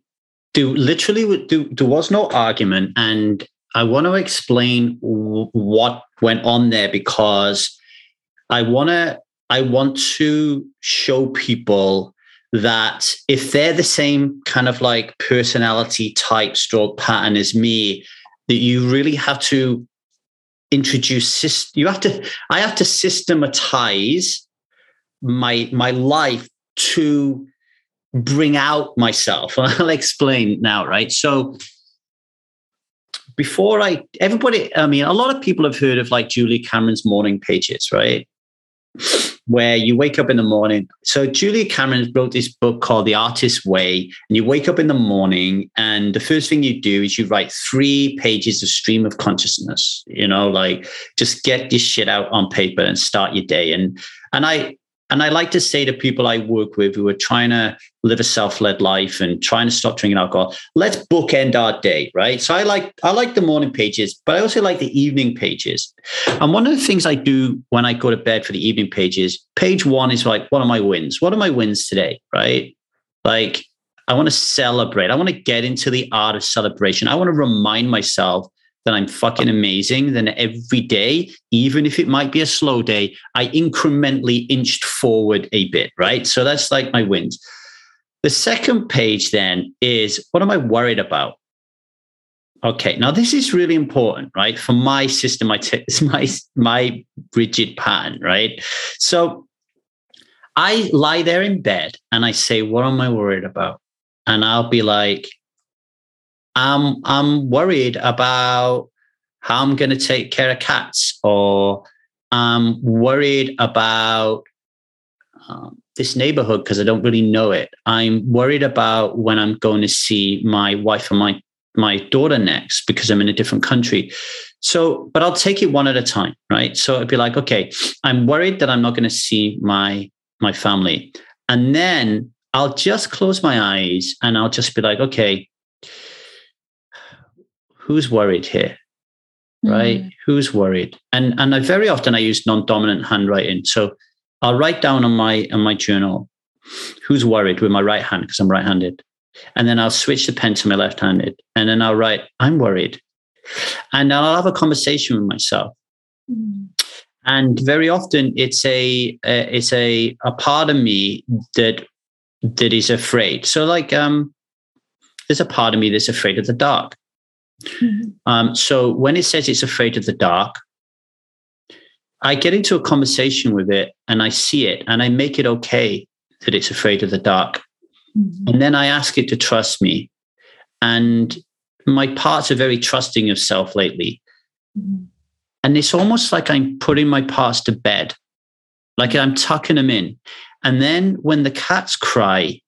B: do literally do there was no argument and i want to explain w- what went on there because i want to I want to show people that if they're the same kind of like personality type stroke pattern as me, that you really have to introduce you have to I have to systematize my my life to bring out myself. I'll explain now, right? So before I everybody, I mean, a lot of people have heard of like Julia Cameron's morning pages, right? where you wake up in the morning. So Julia Cameron wrote this book called The Artist's Way, and you wake up in the morning, and the first thing you do is you write three pages of stream of consciousness. You know, like just get this shit out on paper and start your day. And and I and I like to say to people I work with who are trying to live a self-led life and trying to stop drinking alcohol, let's bookend our day, right? So I like I like the morning pages, but I also like the evening pages. And one of the things I do when I go to bed for the evening pages, page one is like, what are my wins? What are my wins today? Right? Like I want to celebrate. I want to get into the art of celebration. I want to remind myself that I'm fucking amazing, then every day, even if it might be a slow day, I incrementally inched forward a bit, right? So that's like my wins. The second page then is what am I worried about? Okay, now this is really important, right? For my system, my t- my my rigid pattern, right? So I lie there in bed and I say, "What am I worried about?" And I'll be like, "I'm I'm worried about how I'm going to take care of cats, or I'm worried about um, this neighborhood because I don't really know it. I'm worried about when I'm going to see my wife and my my daughter next because I'm in a different country. So, but I'll take it one at a time, right? So it'd be like, okay, I'm worried that I'm not going to see my my family. And then I'll just close my eyes and I'll just be like, okay, who's worried here? Right? Mm-hmm. Who's worried? And and I very often I use non-dominant handwriting. So I'll write down on my on my journal who's worried with my right hand because I'm right-handed. And then I'll switch the pen to my left-handed. And then I'll write, I'm worried. And I'll have a conversation with myself. Mm-hmm and very often it's a uh, it's a a part of me that that is afraid so like um there's a part of me that's afraid of the dark mm-hmm. um so when it says it's afraid of the dark i get into a conversation with it and i see it and i make it okay that it's afraid of the dark mm-hmm. and then i ask it to trust me and my parts are very trusting of self lately mm-hmm. And it's almost like I'm putting my parts to bed, like I'm tucking them in. And then when the cats cry,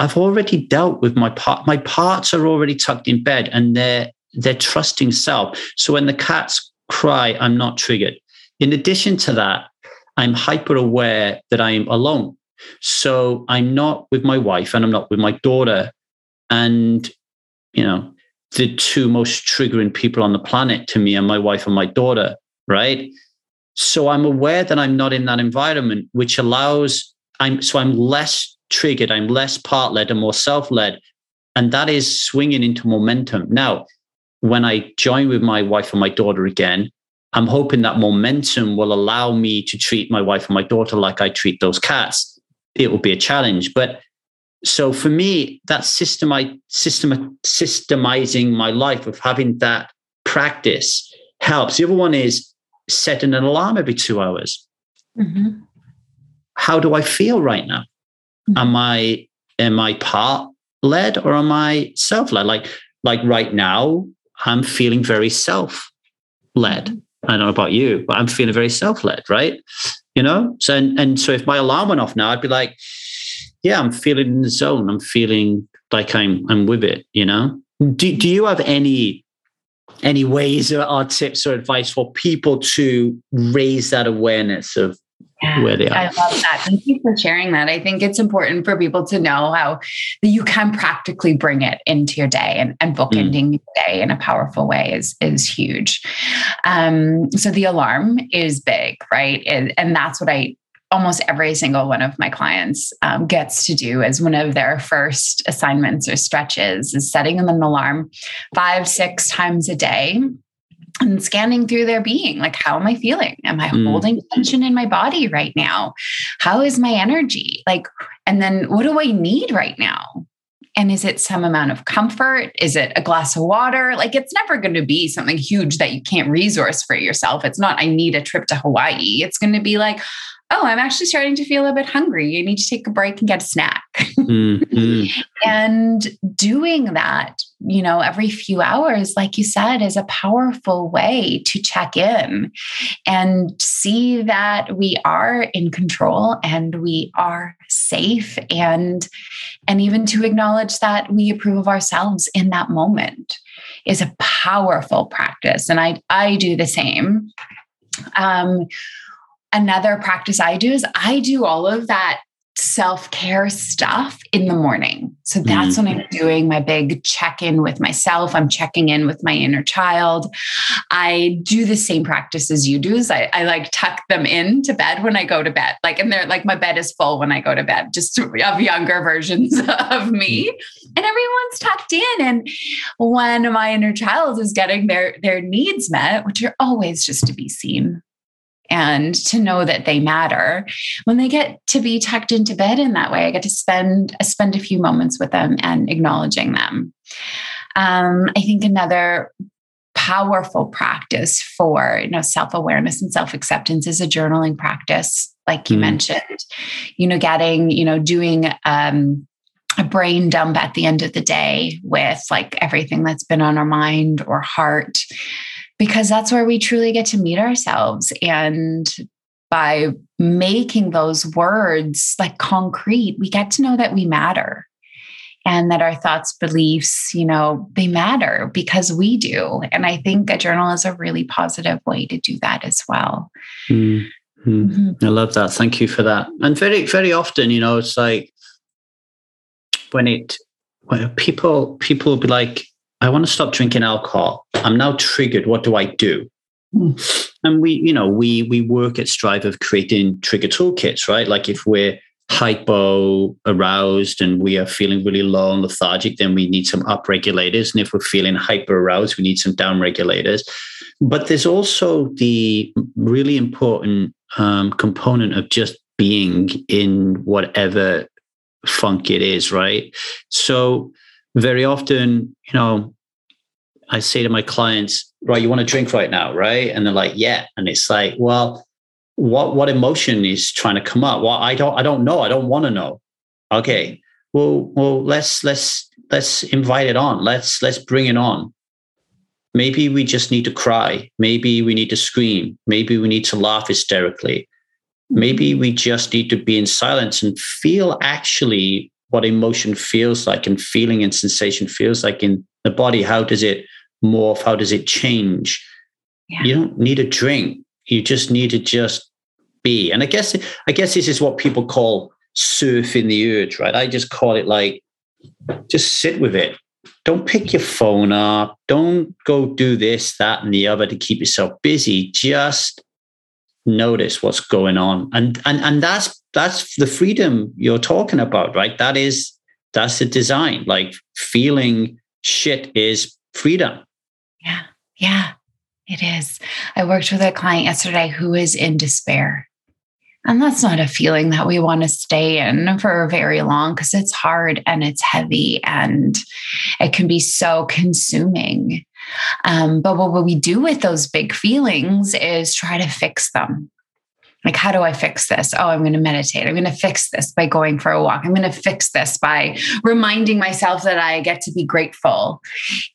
B: I've already dealt with my part. My parts are already tucked in bed and they're they're trusting self. So when the cats cry, I'm not triggered. In addition to that, I'm hyper aware that I'm alone. So I'm not with my wife and I'm not with my daughter. And, you know, the two most triggering people on the planet to me are my wife and my daughter, right? So I'm aware that I'm not in that environment, which allows I'm so I'm less triggered, I'm less part led and more self led, and that is swinging into momentum. Now, when I join with my wife and my daughter again, I'm hoping that momentum will allow me to treat my wife and my daughter like I treat those cats. It will be a challenge, but so for me, that system, I, system, systemizing my life of having that practice helps. The other one is setting an alarm every two hours. Mm-hmm. How do I feel right now? Mm-hmm. Am I am I part led or am I self led? Like like right now, I'm feeling very self led. Mm-hmm. I don't know about you, but I'm feeling very self led, right? You know, so and, and so if my alarm went off now, I'd be like, yeah, I'm feeling in the zone. I'm feeling like I'm I'm with it. You know. Do Do you have any any ways or tips or advice for people to raise that awareness of yeah, where they are.
A: I love that. Thank you for sharing that. I think it's important for people to know how you can practically bring it into your day and, and bookending mm. your day in a powerful way is, is huge. Um, so the alarm is big, right? And, and that's what I almost every single one of my clients um, gets to do as one of their first assignments or stretches is setting them an alarm five, six times a day and scanning through their being like how am i feeling? Am i mm. holding tension in my body right now? How is my energy? Like and then what do i need right now? And is it some amount of comfort? Is it a glass of water? Like it's never going to be something huge that you can't resource for yourself. It's not i need a trip to hawaii. It's going to be like oh, I'm actually starting to feel a bit hungry. I need to take a break and get a snack. mm-hmm. And doing that, you know, every few hours, like you said, is a powerful way to check in and see that we are in control and we are safe and and even to acknowledge that we approve of ourselves in that moment is a powerful practice and i i do the same um another practice I do is I do all of that self care stuff in the morning. So that's mm-hmm. when I'm mm-hmm. doing my big check in with myself. I'm checking in with my inner child. I do the same practice as you do. Is I, I like tuck them in to bed when I go to bed. Like, and they're like, my bed is full when I go to bed, just of younger versions of me. Mm-hmm. And everyone's tucked in. And when my inner child is getting their, their needs met, which are always just to be seen, and to know that they matter. When they get to be tucked into bed in that way, I get to spend spend a few moments with them and acknowledging them. Um, I think another powerful practice for you know self-awareness and self-acceptance is a journaling practice like you mm. mentioned you know getting you know doing um, a brain dump at the end of the day with like everything that's been on our mind or heart because that's where we truly get to meet ourselves. And by making those words like concrete we get to know that we matter and that our thoughts beliefs you know they matter because we do. And i think a journal is a really positive way to do that as well.
B: Mm-hmm. Mm-hmm. i love that. Thank you for that. And very very often you know it's like when it when people people will be like i want to stop drinking alcohol i'm now triggered what do i do mm. and we you know we we work at strive of creating trigger toolkits right like if we're hypo aroused and we are feeling really low and lethargic, then we need some up regulators. And if we're feeling hyper aroused, we need some down regulators. But there's also the really important um, component of just being in whatever funk it is, right? So very often, you know, I say to my clients, right, you want to drink right now, right? And they're like, yeah. And it's like, well, what what emotion is trying to come up? Well i don't i don't know i don't want to know. Okay well well let's let's let's invite it on. Let's let's bring it on. Maybe we just need to cry. Maybe we need to scream. Maybe we need to laugh hysterically. Maybe we just need to be in silence and feel actually what emotion feels like and feeling and sensation feels like in the body how does it morph how does it change yeah. you don't need a drink you just need to just be. And I guess I guess this is what people call surfing the urge, right? I just call it like just sit with it. Don't pick your phone up. Don't go do this, that, and the other to keep yourself busy. Just notice what's going on. And and and that's that's the freedom you're talking about, right? That is that's the design. Like feeling shit is freedom.
A: Yeah. Yeah. It is. I worked with a client yesterday who is in despair. And that's not a feeling that we want to stay in for very long because it's hard and it's heavy and it can be so consuming. Um, but what we do with those big feelings is try to fix them. Like, how do I fix this? Oh, I'm going to meditate. I'm going to fix this by going for a walk. I'm going to fix this by reminding myself that I get to be grateful.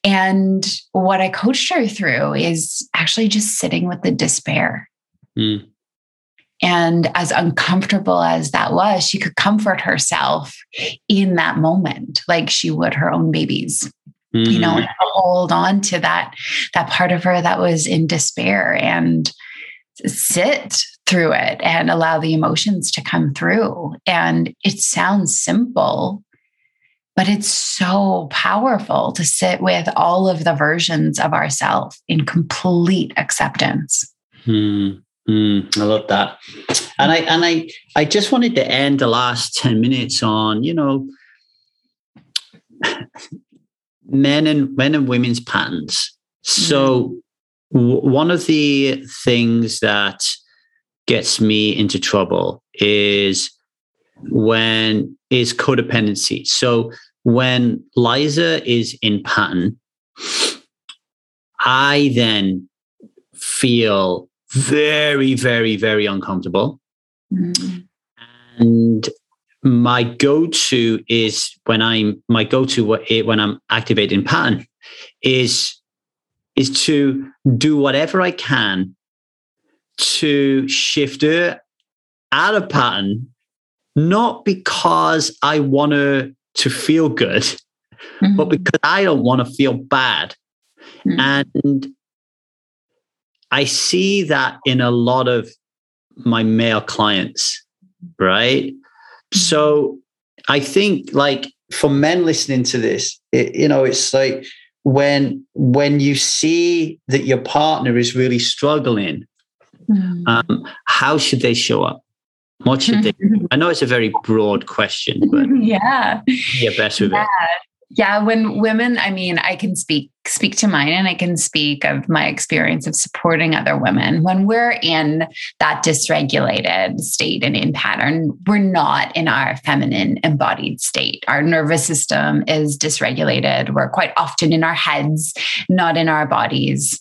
A: And what I coached her through is actually just sitting with the despair. Mm and as uncomfortable as that was, she could comfort herself in that moment, like she would her own babies. Mm. You know, mm. hold on to that that part of her that was in despair and sit through it and allow the emotions to come through. And it sounds simple, but it's so powerful to sit with all of the versions of ourselves in complete acceptance.
B: Hmm. Mm, I love that. And I and I I just wanted to end the last 10 minutes on, you know, men and men and women's patterns. So w- one of the things that gets me into trouble is when is codependency. So when Liza is in pattern, I then feel very, very, very uncomfortable. Mm-hmm. And my go-to is when I'm my go-to when I'm activating pattern is is to do whatever I can to shift her out of pattern, not because I want her to feel good, mm-hmm. but because I don't want to feel bad. Mm-hmm. And I see that in a lot of my male clients, right? So I think like for men listening to this, it, you know, it's like when when you see that your partner is really struggling, mm. um, how should they show up? What should they? I know it's a very broad question, but
A: yeah,
B: yeah, best with yeah. it.
A: Yeah, when women, I mean, I can speak speak to mine and I can speak of my experience of supporting other women. When we're in that dysregulated state and in pattern, we're not in our feminine embodied state. Our nervous system is dysregulated. We're quite often in our heads, not in our bodies.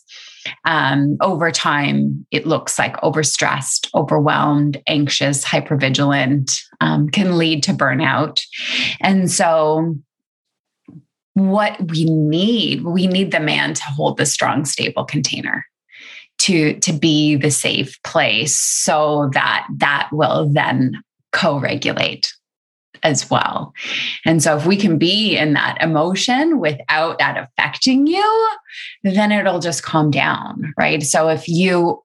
A: Um, over time, it looks like overstressed, overwhelmed, anxious, hypervigilant, um, can lead to burnout. And so what we need. We need the man to hold the strong stable container to to be the safe place so that that will then co-regulate as well. And so if we can be in that emotion without that affecting you then it'll just calm down right? So if you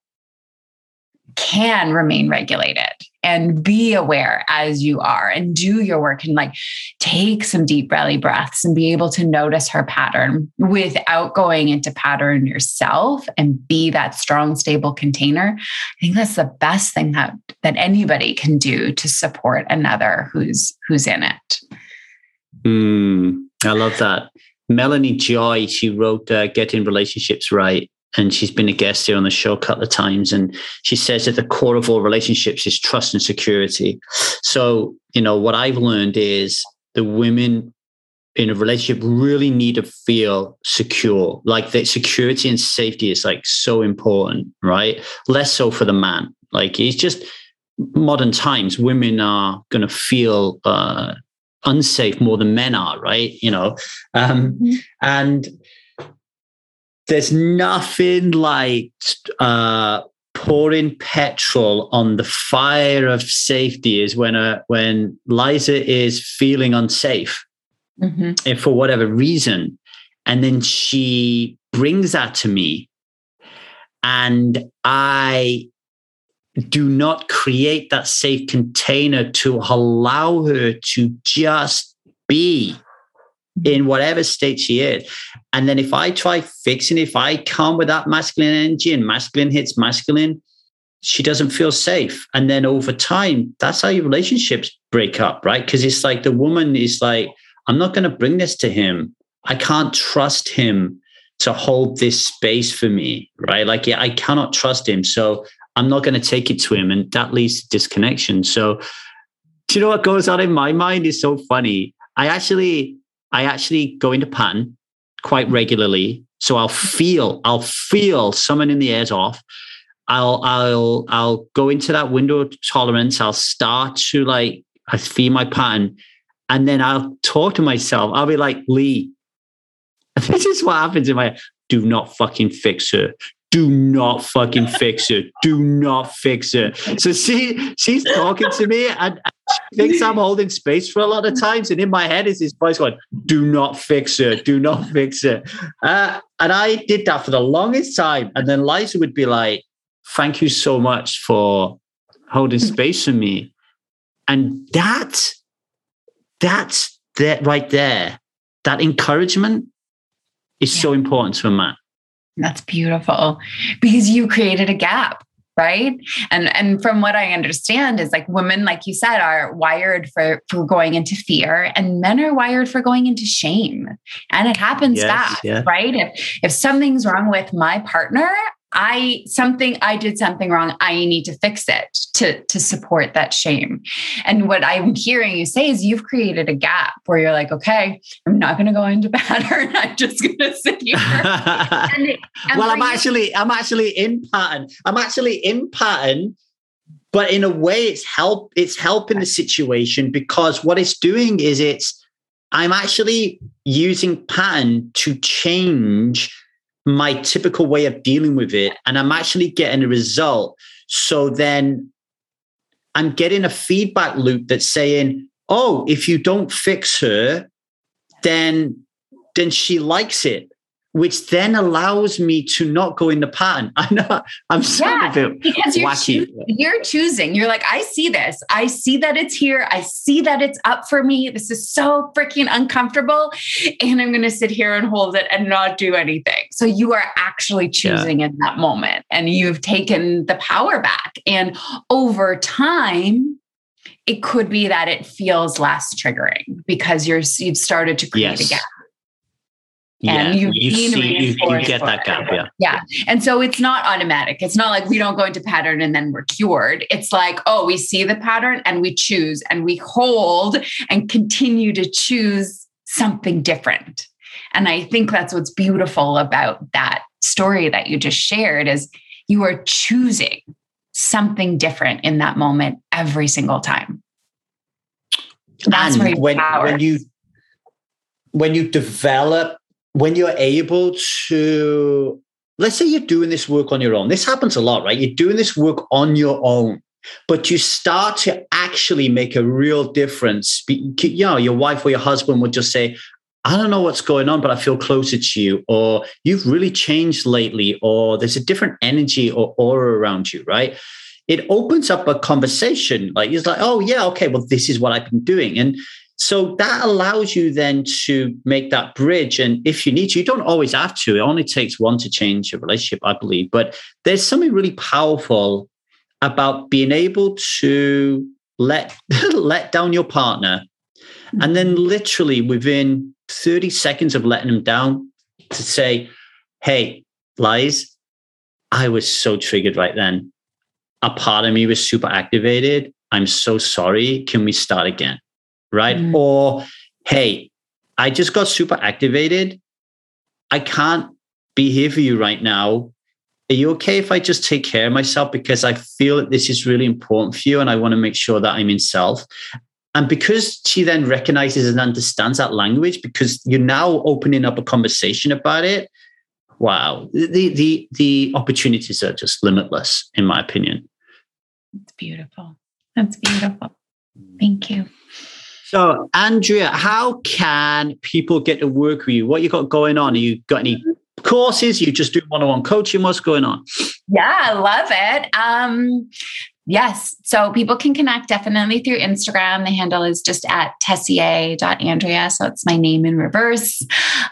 A: can remain regulated and be aware as you are and do your work and like take some deep belly breaths and be able to notice her pattern without going into pattern yourself and be that strong stable container. I think that's the best thing that that anybody can do to support another who's who's in it.
B: Mm, i love that. Melanie joy she wrote uh, getting relationships right and she's been a guest here on the show a couple of times and she says that the core of all relationships is trust and security. So you know what i've learned is the women in a relationship really need to feel secure like that security and safety is like so important right? Less so for the man. Like it's just modern times women are going to feel uh, unsafe more than men are right? You know um, mm-hmm. and there's nothing like uh, pouring petrol on the fire of safety is when a, when Liza is feeling unsafe, mm-hmm. and for whatever reason, and then she brings that to me, and I do not create that safe container to allow her to just be in whatever state she is. And then if I try fixing, if I come with that masculine energy and masculine hits masculine, she doesn't feel safe. And then over time, that's how your relationships break up, right? Because it's like the woman is like, I'm not going to bring this to him. I can't trust him to hold this space for me, right? Like, yeah, I cannot trust him. So I'm not going to take it to him. And that leads to disconnection. So, do you know what goes on in my mind is so funny? I actually I actually go into pattern quite regularly. So I'll feel, I'll feel someone in the air's off. I'll, I'll, I'll go into that window of tolerance. I'll start to like, I feel my pattern. And then I'll talk to myself. I'll be like, Lee, this is what happens in my, do not fucking fix her do not fucking fix it. Do not fix it. So she she's talking to me and she thinks I'm holding space for a lot of times. And in my head is this voice going, do not fix it. Do not fix it. Uh, and I did that for the longest time. And then Liza would be like, thank you so much for holding space for me. And that, that's that right there. That encouragement is so important to a man.
A: That's beautiful. Because you created a gap right? And and from what i understand is like women like you said are wired for for going into fear and men are wired for going into shame. And it happens yes, fast yeah. right? If if something's wrong with my partner I something I did something wrong. I need to fix it to to support that shame. And what I'm hearing you say is you've created a gap where you're like, okay, I'm not going to go into pattern. I'm just going to sit here. and
B: and well, I'm actually I'm actually in pattern. I'm actually in pattern, but in a way, it's help. It's helping the situation because what it's doing is it's I'm actually using pattern to change my typical way of dealing with it and I'm actually getting a result. So then I'm getting a feedback loop that's saying, oh, if you don't fix her, then then she likes it which then allows me to not go in the pattern. I know I'm yeah, a bit because
A: you're
B: wacky.
A: Cho- you're choosing. You're like, I see this. I see that it's here. I see that it's up for me. This is so freaking uncomfortable. And I'm going to sit here and hold it and not do anything. So you are actually choosing yeah. in that moment and you've taken the power back. And over time, it could be that it feels less triggering because you're you've started to create
B: Yes.
A: a gap.
B: Yeah,
A: And you've
B: you see, you, you get that gap. Yeah.
A: Yeah. And so it's not automatic. It's not like we don't go into pattern and then we're cured. It's like, oh, we see the pattern and we choose and we hold and continue to choose something different. And I think that's what's beautiful about that story that you just shared is you are choosing something different in that moment every single time. That's
B: and
A: where
B: when when you when you develop when you're able to let's say you're doing this work on your own this happens a lot right you're doing this work on your own but you start to actually make a real difference you know your wife or your husband would just say I don't know what's going on, but I feel closer to you, or you've really changed lately, or there's a different energy or aura around you, right? It opens up a conversation. Like it's like, oh yeah, okay, well, this is what I've been doing. And so that allows you then to make that bridge. And if you need to, you don't always have to. It only takes one to change a relationship, I believe. But there's something really powerful about being able to let let down your partner and then mm-hmm. literally within 30 seconds of letting them down to say, Hey, Lies, I was so triggered right then. A part of me was super activated. I'm so sorry. Can we start again? Right.
A: Mm.
B: Or, Hey, I just got super activated. I can't be here for you right now. Are you okay if I just take care of myself? Because I feel that this is really important for you and I want to make sure that I'm in self. And because she then recognizes and understands that language, because you're now opening up a conversation about it, wow, the the the opportunities are just limitless, in my opinion.
A: It's beautiful. That's beautiful. Thank you.
B: So, Andrea, how can people get to work with you? What you got going on? Are you got any courses? You just do one-on-one coaching? What's going on?
A: Yeah, I love it. Um, yes. So people can connect definitely through Instagram. The handle is just at tessier.andrea. So it's my name in reverse.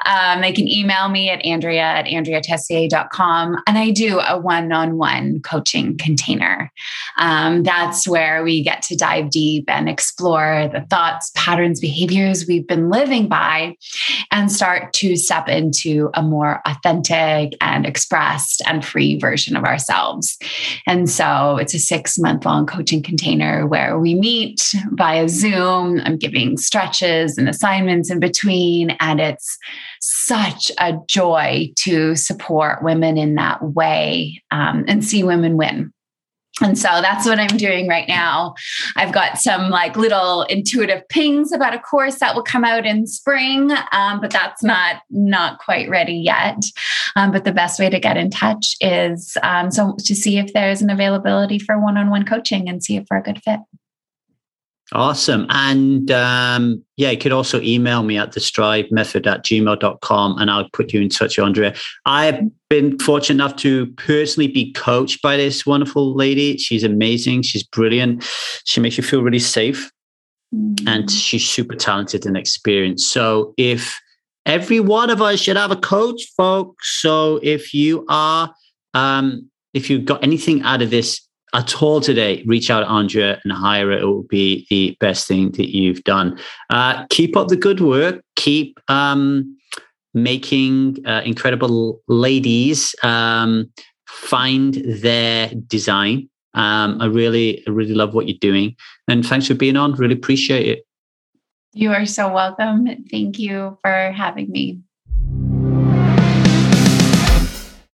A: Um, they can email me at andrea at andreatessier.com. And I do a one on one coaching container. Um, that's where we get to dive deep and explore the thoughts, patterns, behaviors we've been living by and start to step into a more authentic and expressed and free version of ourselves. And so it's a six month long coaching container where we meet via Zoom. I'm giving stretches and assignments in between. And it's such a joy to support women in that way um, and see women win. And so that's what I'm doing right now. I've got some like little intuitive pings about a course that will come out in spring, um, but that's not not quite ready yet. Um, but the best way to get in touch is um, so to see if there's an availability for one-on-one coaching and see if we're a good fit.
B: Awesome. And um, yeah, you could also email me at the strive method at gmail.com and I'll put you in touch with Andrea. I've been fortunate enough to personally be coached by this wonderful lady. She's amazing. She's brilliant. She makes you feel really safe and she's super talented and experienced. So if every one of us should have a coach, folks. So if you are, um, if you've got anything out of this at all today, reach out to Andrea and hire her. It will be the best thing that you've done. Uh, keep up the good work. Keep um, making uh, incredible ladies um, find their design. Um, I really, really love what you're doing. And thanks for being on. Really appreciate it.
A: You are so welcome. Thank you for having me.